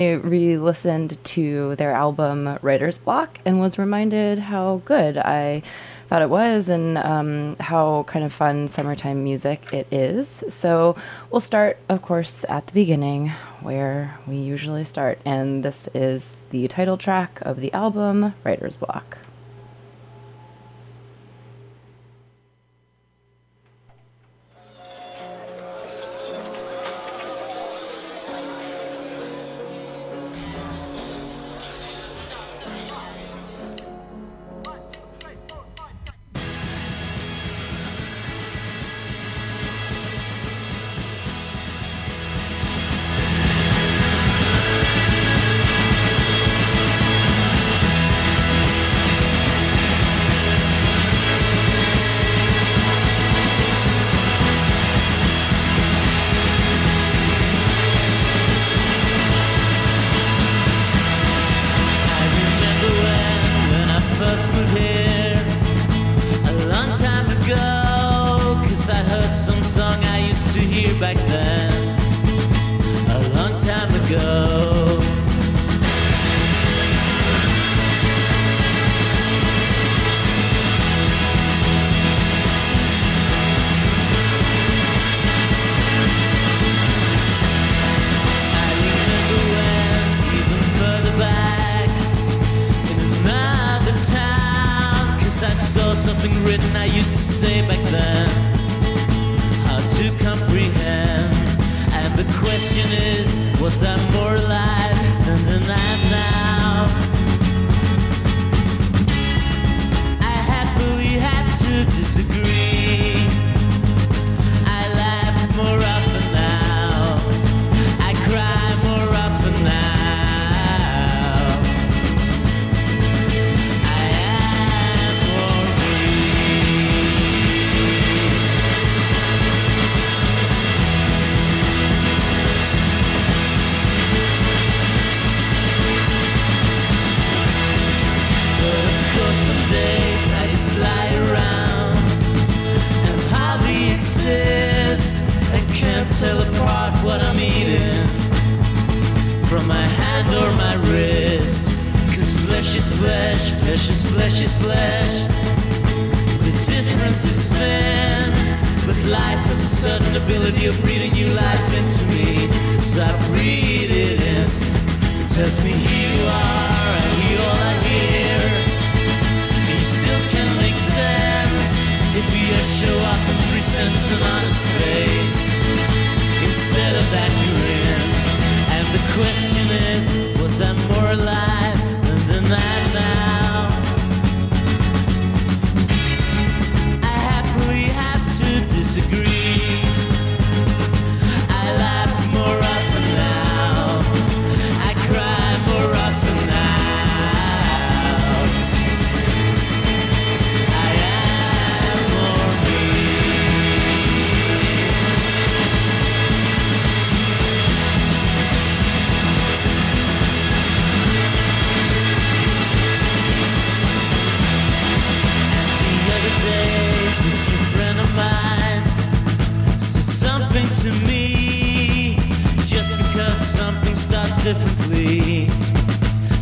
I re listened to their album Writer's Block and was reminded how good I thought it was and um, how kind of fun summertime music it is. So we'll start, of course, at the beginning where we usually start. And this is the title track of the album Writer's Block.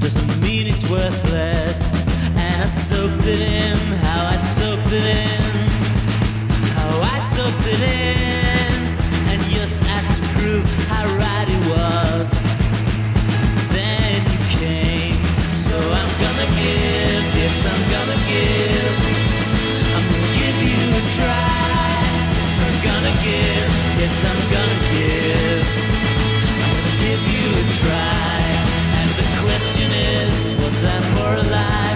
doesn't mean it's worthless. And I soaked it in, how I soaked it in, how I soaked it in. And just as to prove how right it was, then you came. So I'm gonna give, yes, I'm gonna give. I'm gonna give you a try. Yes, I'm gonna give, yes, I'm gonna give. I'm gonna give you a try. December light.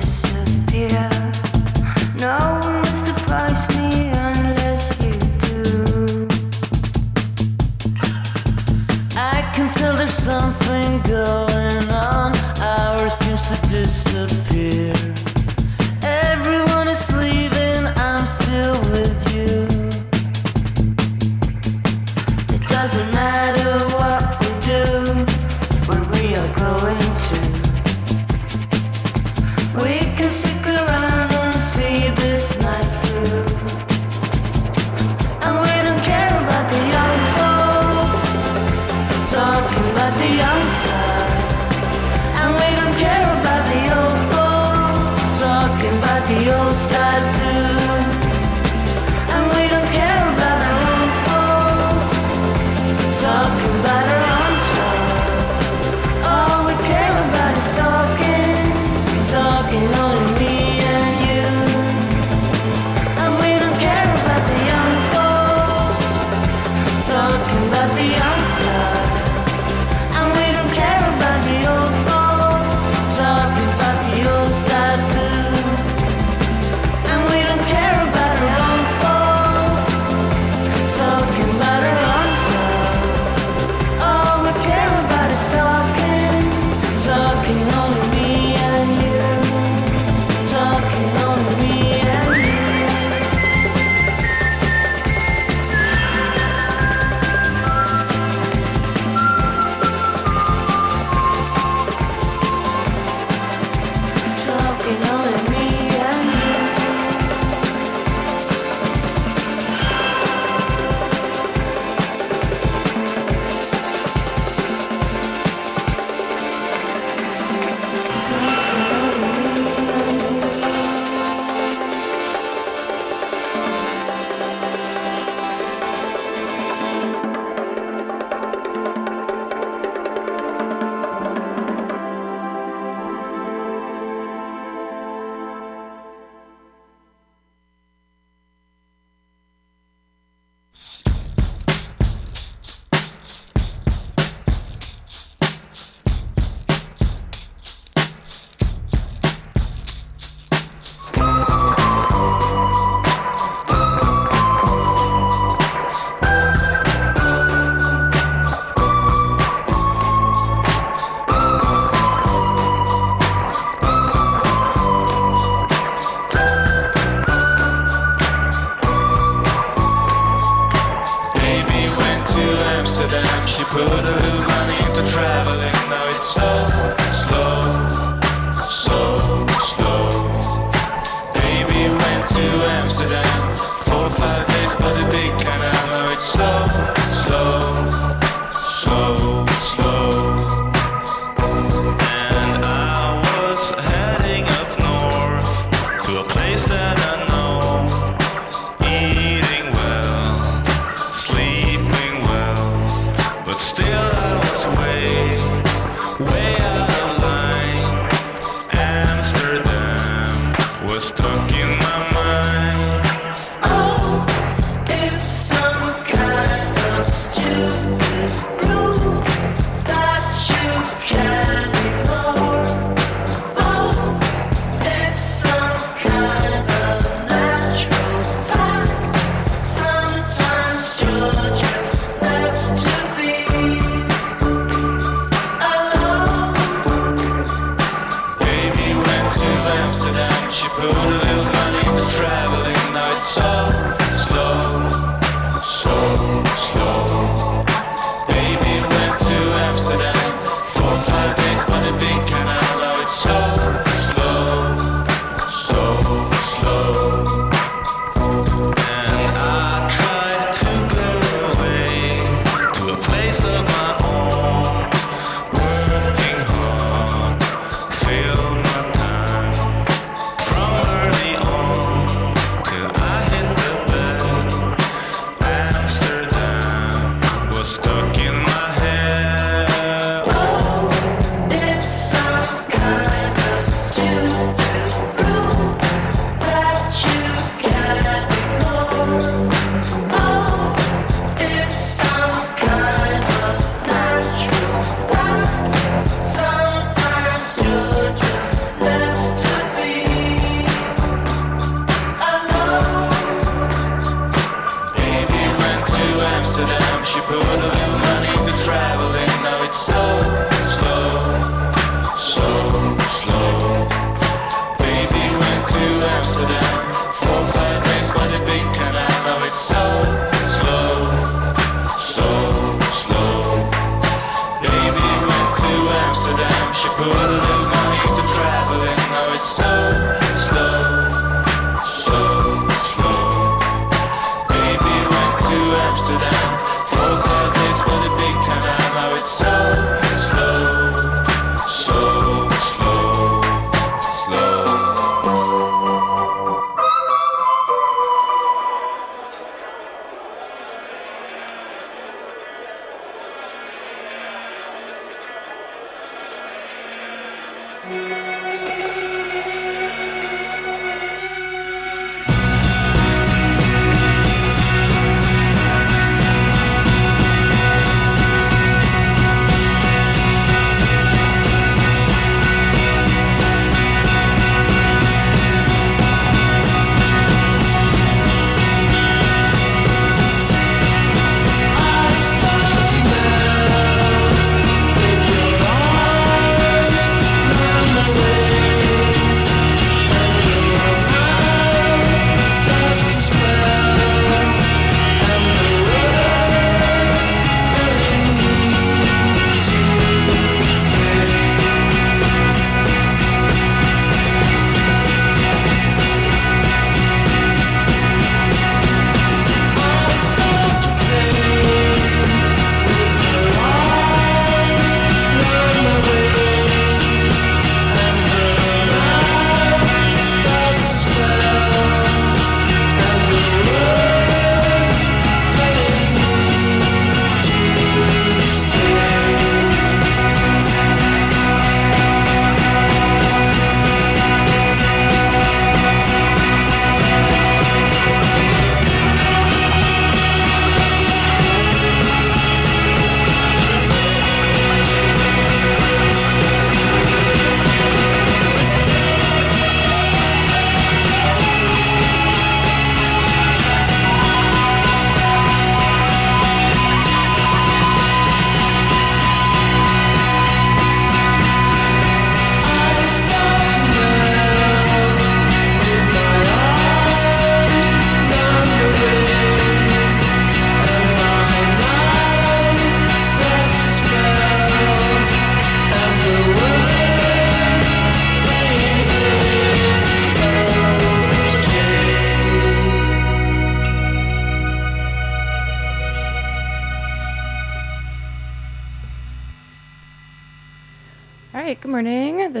disappear.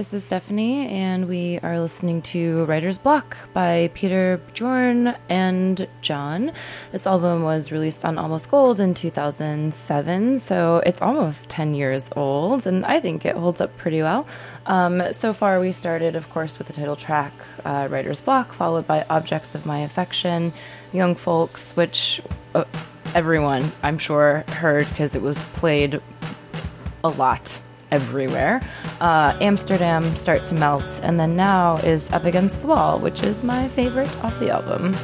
This is Stephanie, and we are listening to Writer's Block by Peter Bjorn and John. This album was released on Almost Gold in 2007, so it's almost 10 years old, and I think it holds up pretty well. Um, so far, we started, of course, with the title track, uh, Writer's Block, followed by Objects of My Affection, Young Folks, which uh, everyone, I'm sure, heard because it was played a lot everywhere. Uh, Amsterdam, Start to Melt, and then now is Up Against the Wall, which is my favorite off the album.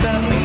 tell me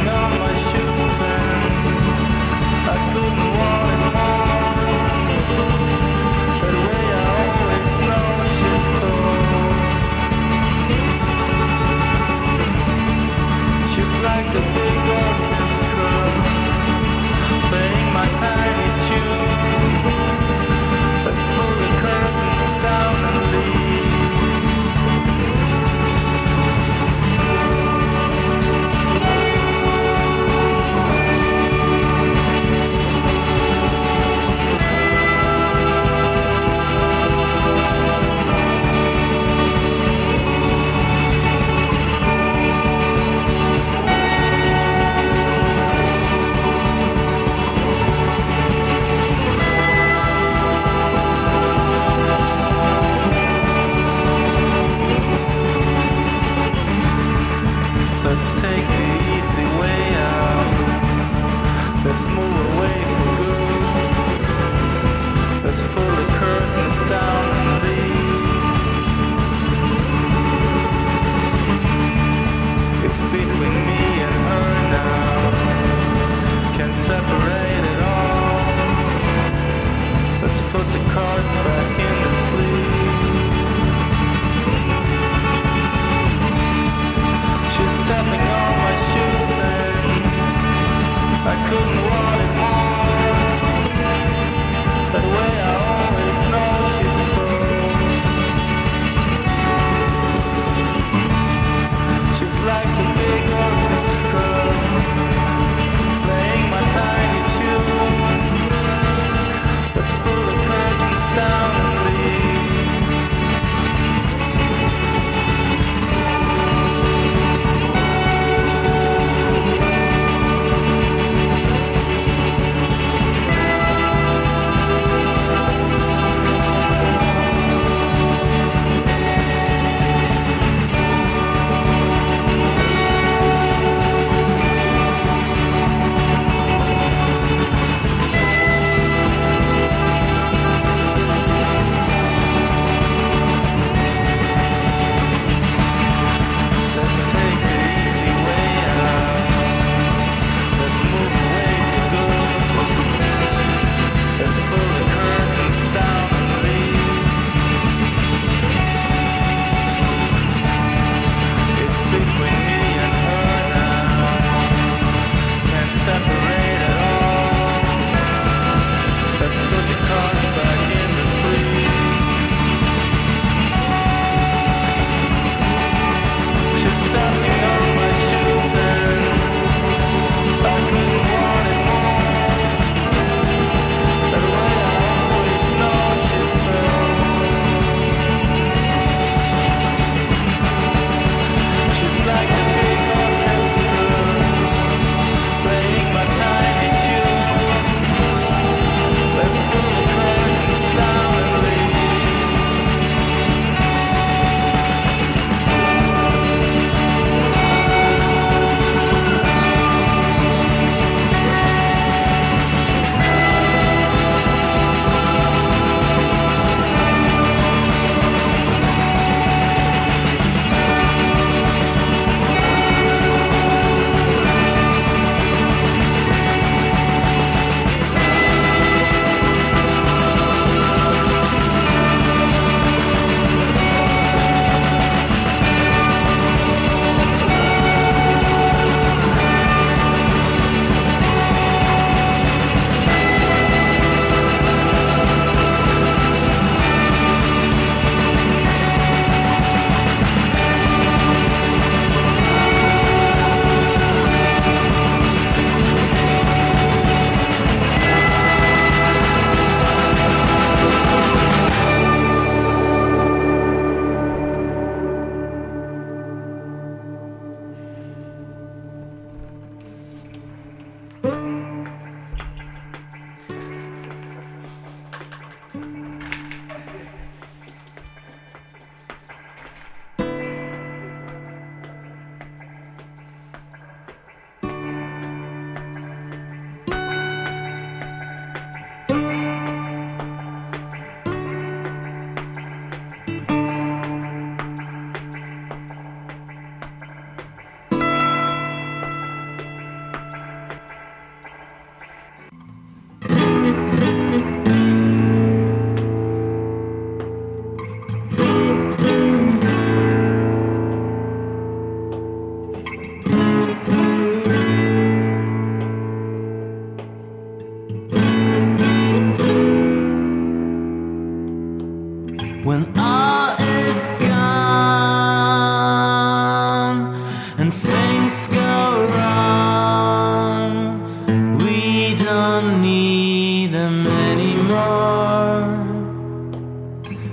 anymore.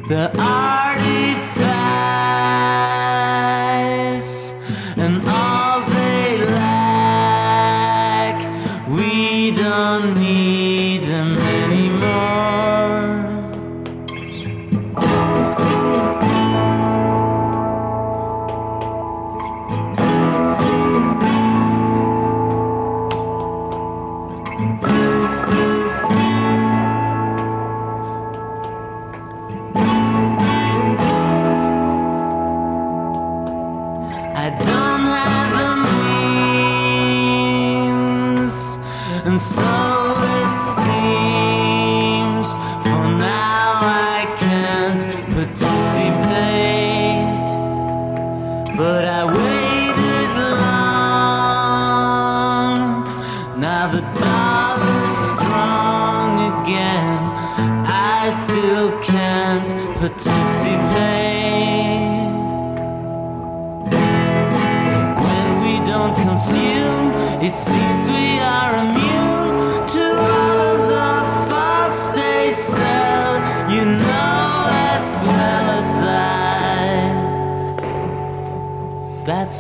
The artifacts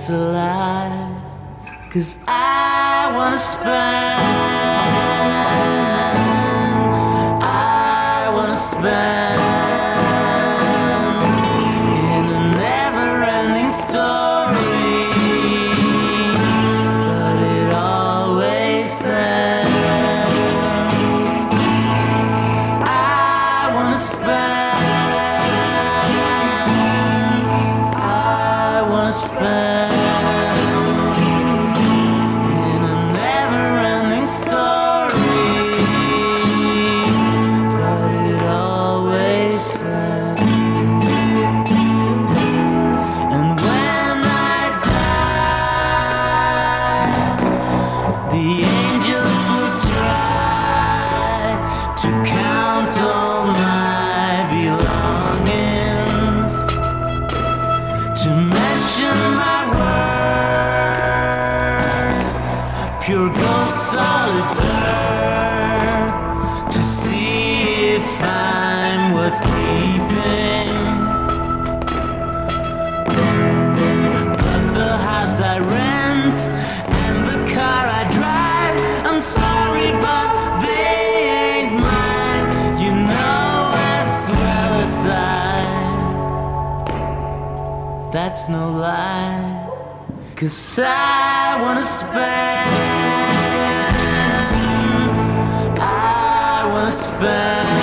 it's alive. Cause I wanna spend. that's no lie. Cause I wanna spend, I wanna spend.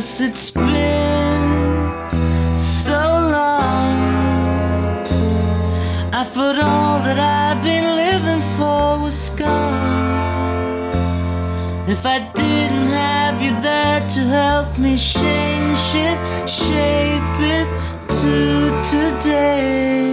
Because it's been so long. I thought all that I'd been living for was gone. If I didn't have you there to help me change it, shape it to today,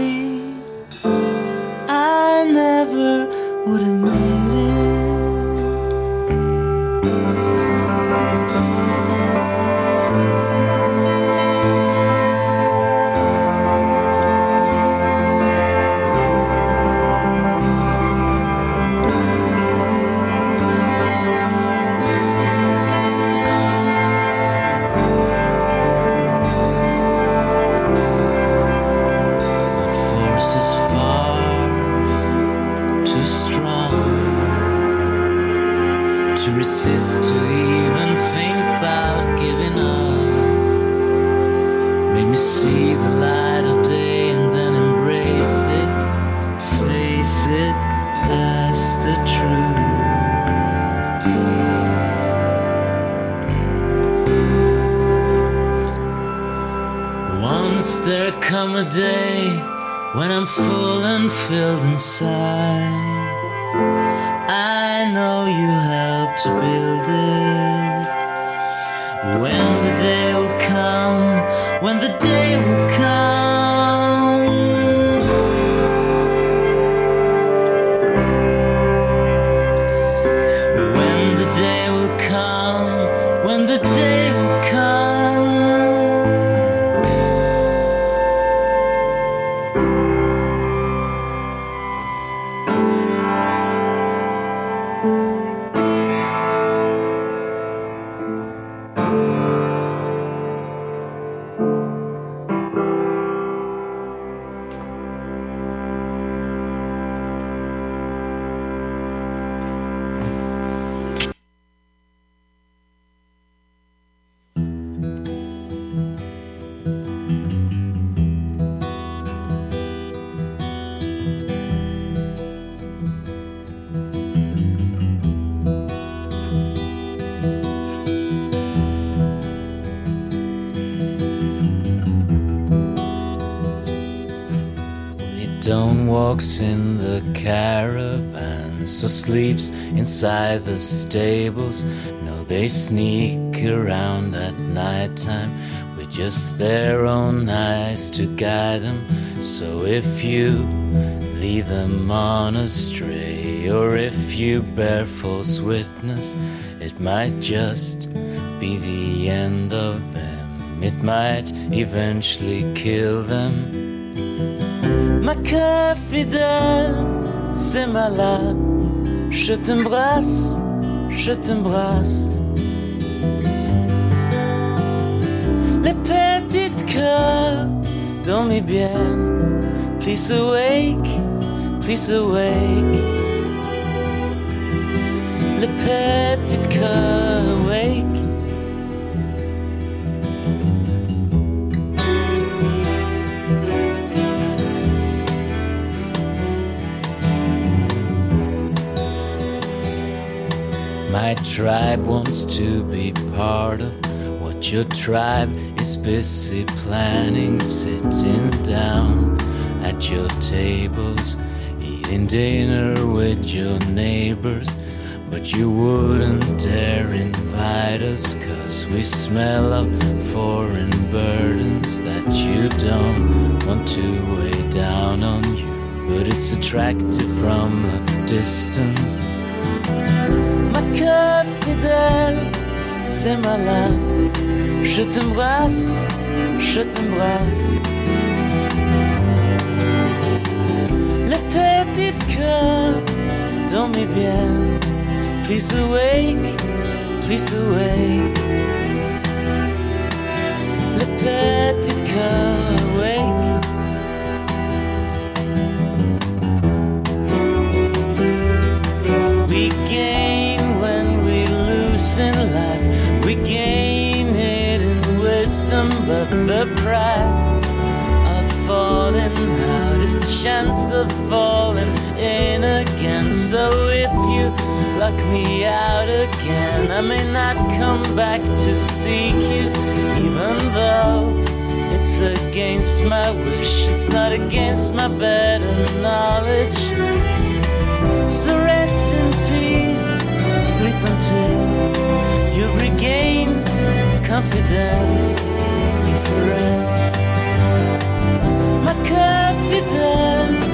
to resist, to even think about giving up. Made me see the light of day and then embrace it, face it as the truth. Once there come a day when I'm full and filled inside. You have to build it. When the day will come, when the day will come. Walks in the caravans or sleeps inside the stables. No, they sneak around at nighttime with just their own eyes to guide them. So if you lead them on astray, or if you bear false witness, it might just be the end of them. It might eventually kill them. Ma cœur fidèle, c'est malade. Je t'embrasse, je t'embrasse. Les petites cœurs, dormez bien. Please awake, please awake. Les petites cœurs, My tribe wants to be part of what your tribe is busy planning. Sitting down at your tables, eating dinner with your neighbors. But you wouldn't dare invite us, cause we smell of foreign burdens that you don't want to weigh down on you. But it's attractive from a distance. Cœur fidèle, c'est malade. Je t'embrasse, je t'embrasse. Les petites cœurs, dormez bien. Please awake, please awake. Les petites cœurs, the price of falling out. It's the chance of falling in again. So if you lock me out again, I may not come back to seek you, even though it's against my wish. It's not against my better knowledge. So rest in peace, sleep until you regain confidence. My confidence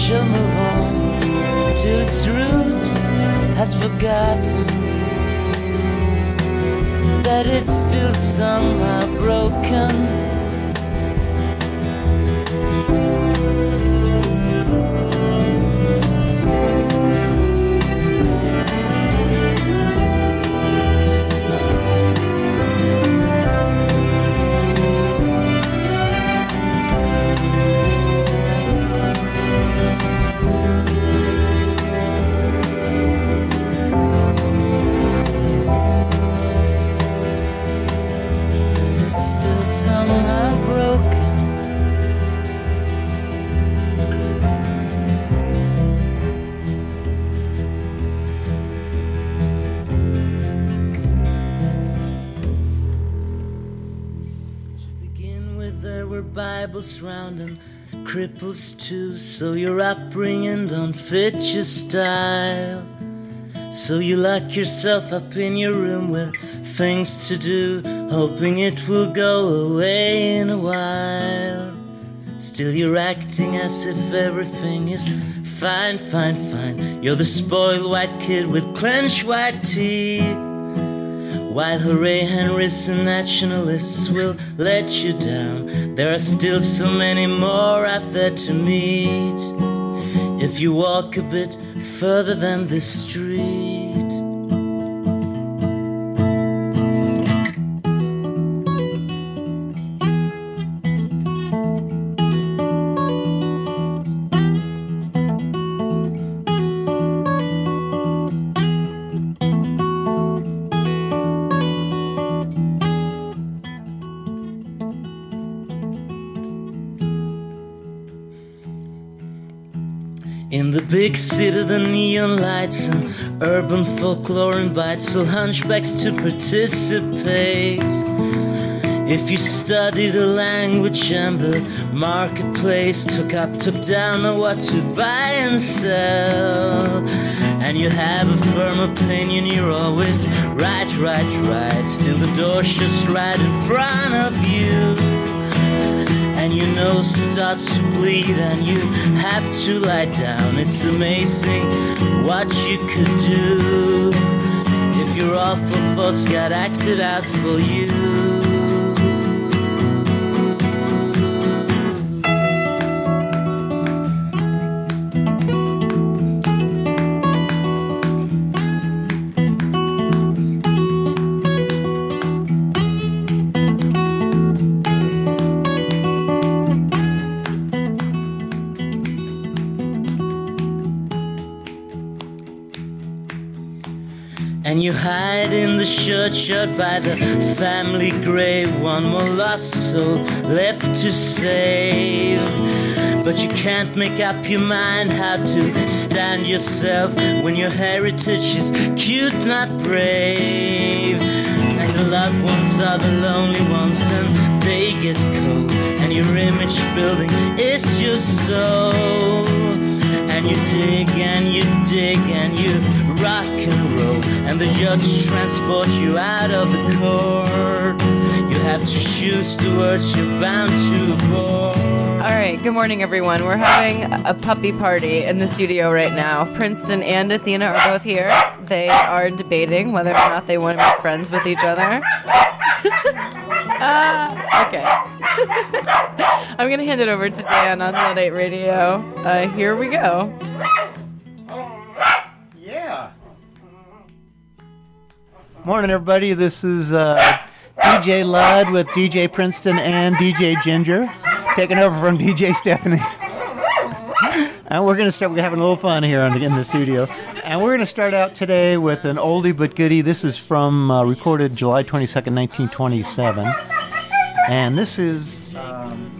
shall move on till its root has forgotten that it's still somehow broken. Were Bibles round and cripples too, so your upbringing don't fit your style. So you lock yourself up in your room with things to do, hoping it will go away in a while. Still, you're acting as if everything is fine, fine, fine. You're the spoiled white kid with clenched white teeth. While hooray Henrys and nationalists will let you down, there are still so many more out there to meet. If you walk a bit further than this street. Big city, the neon lights and urban folklore invites all hunchbacks to participate. If you study the language and the marketplace, took up, took down on what to buy and sell, and you have a firm opinion, you're always right, right, right. Still, the door's just right in front of you and your nose starts to bleed and you have to lie down. It's amazing what you could do if your awful thoughts got acted out for you. And you hide in the shirt, churchyard by the family grave. One more lost soul left to save. But you can't make up your mind how to stand yourself when your heritage is cute, not brave. And the loved ones are the lonely ones, and they get cold. And your image building is your soul. And you dig and you dig and you rock and roll. And the judge transports you out of the court. You have to choose the words you're bound to bore. All right, good morning, everyone. We're having a puppy party in the studio right now. Princeton and Athena are both here. They are debating whether or not they want to be friends with each other. Ah, okay. I'm going to hand it over to Dan on Luddite Radio. Uh, here we go. Yeah. Morning, everybody. This is uh, DJ Ludd with DJ Princeton and DJ Ginger, taking over from DJ Stephanie. and we're gonna start. We're having a little fun here in the studio, and we're gonna start out today with an oldie but goodie. This is from uh, recorded July twenty second, nineteen twenty seven. And this is. Um,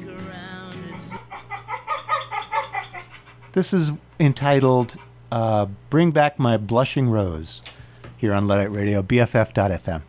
this is entitled uh, Bring Back My Blushing Rose here on Luddite Radio, BFF.FM.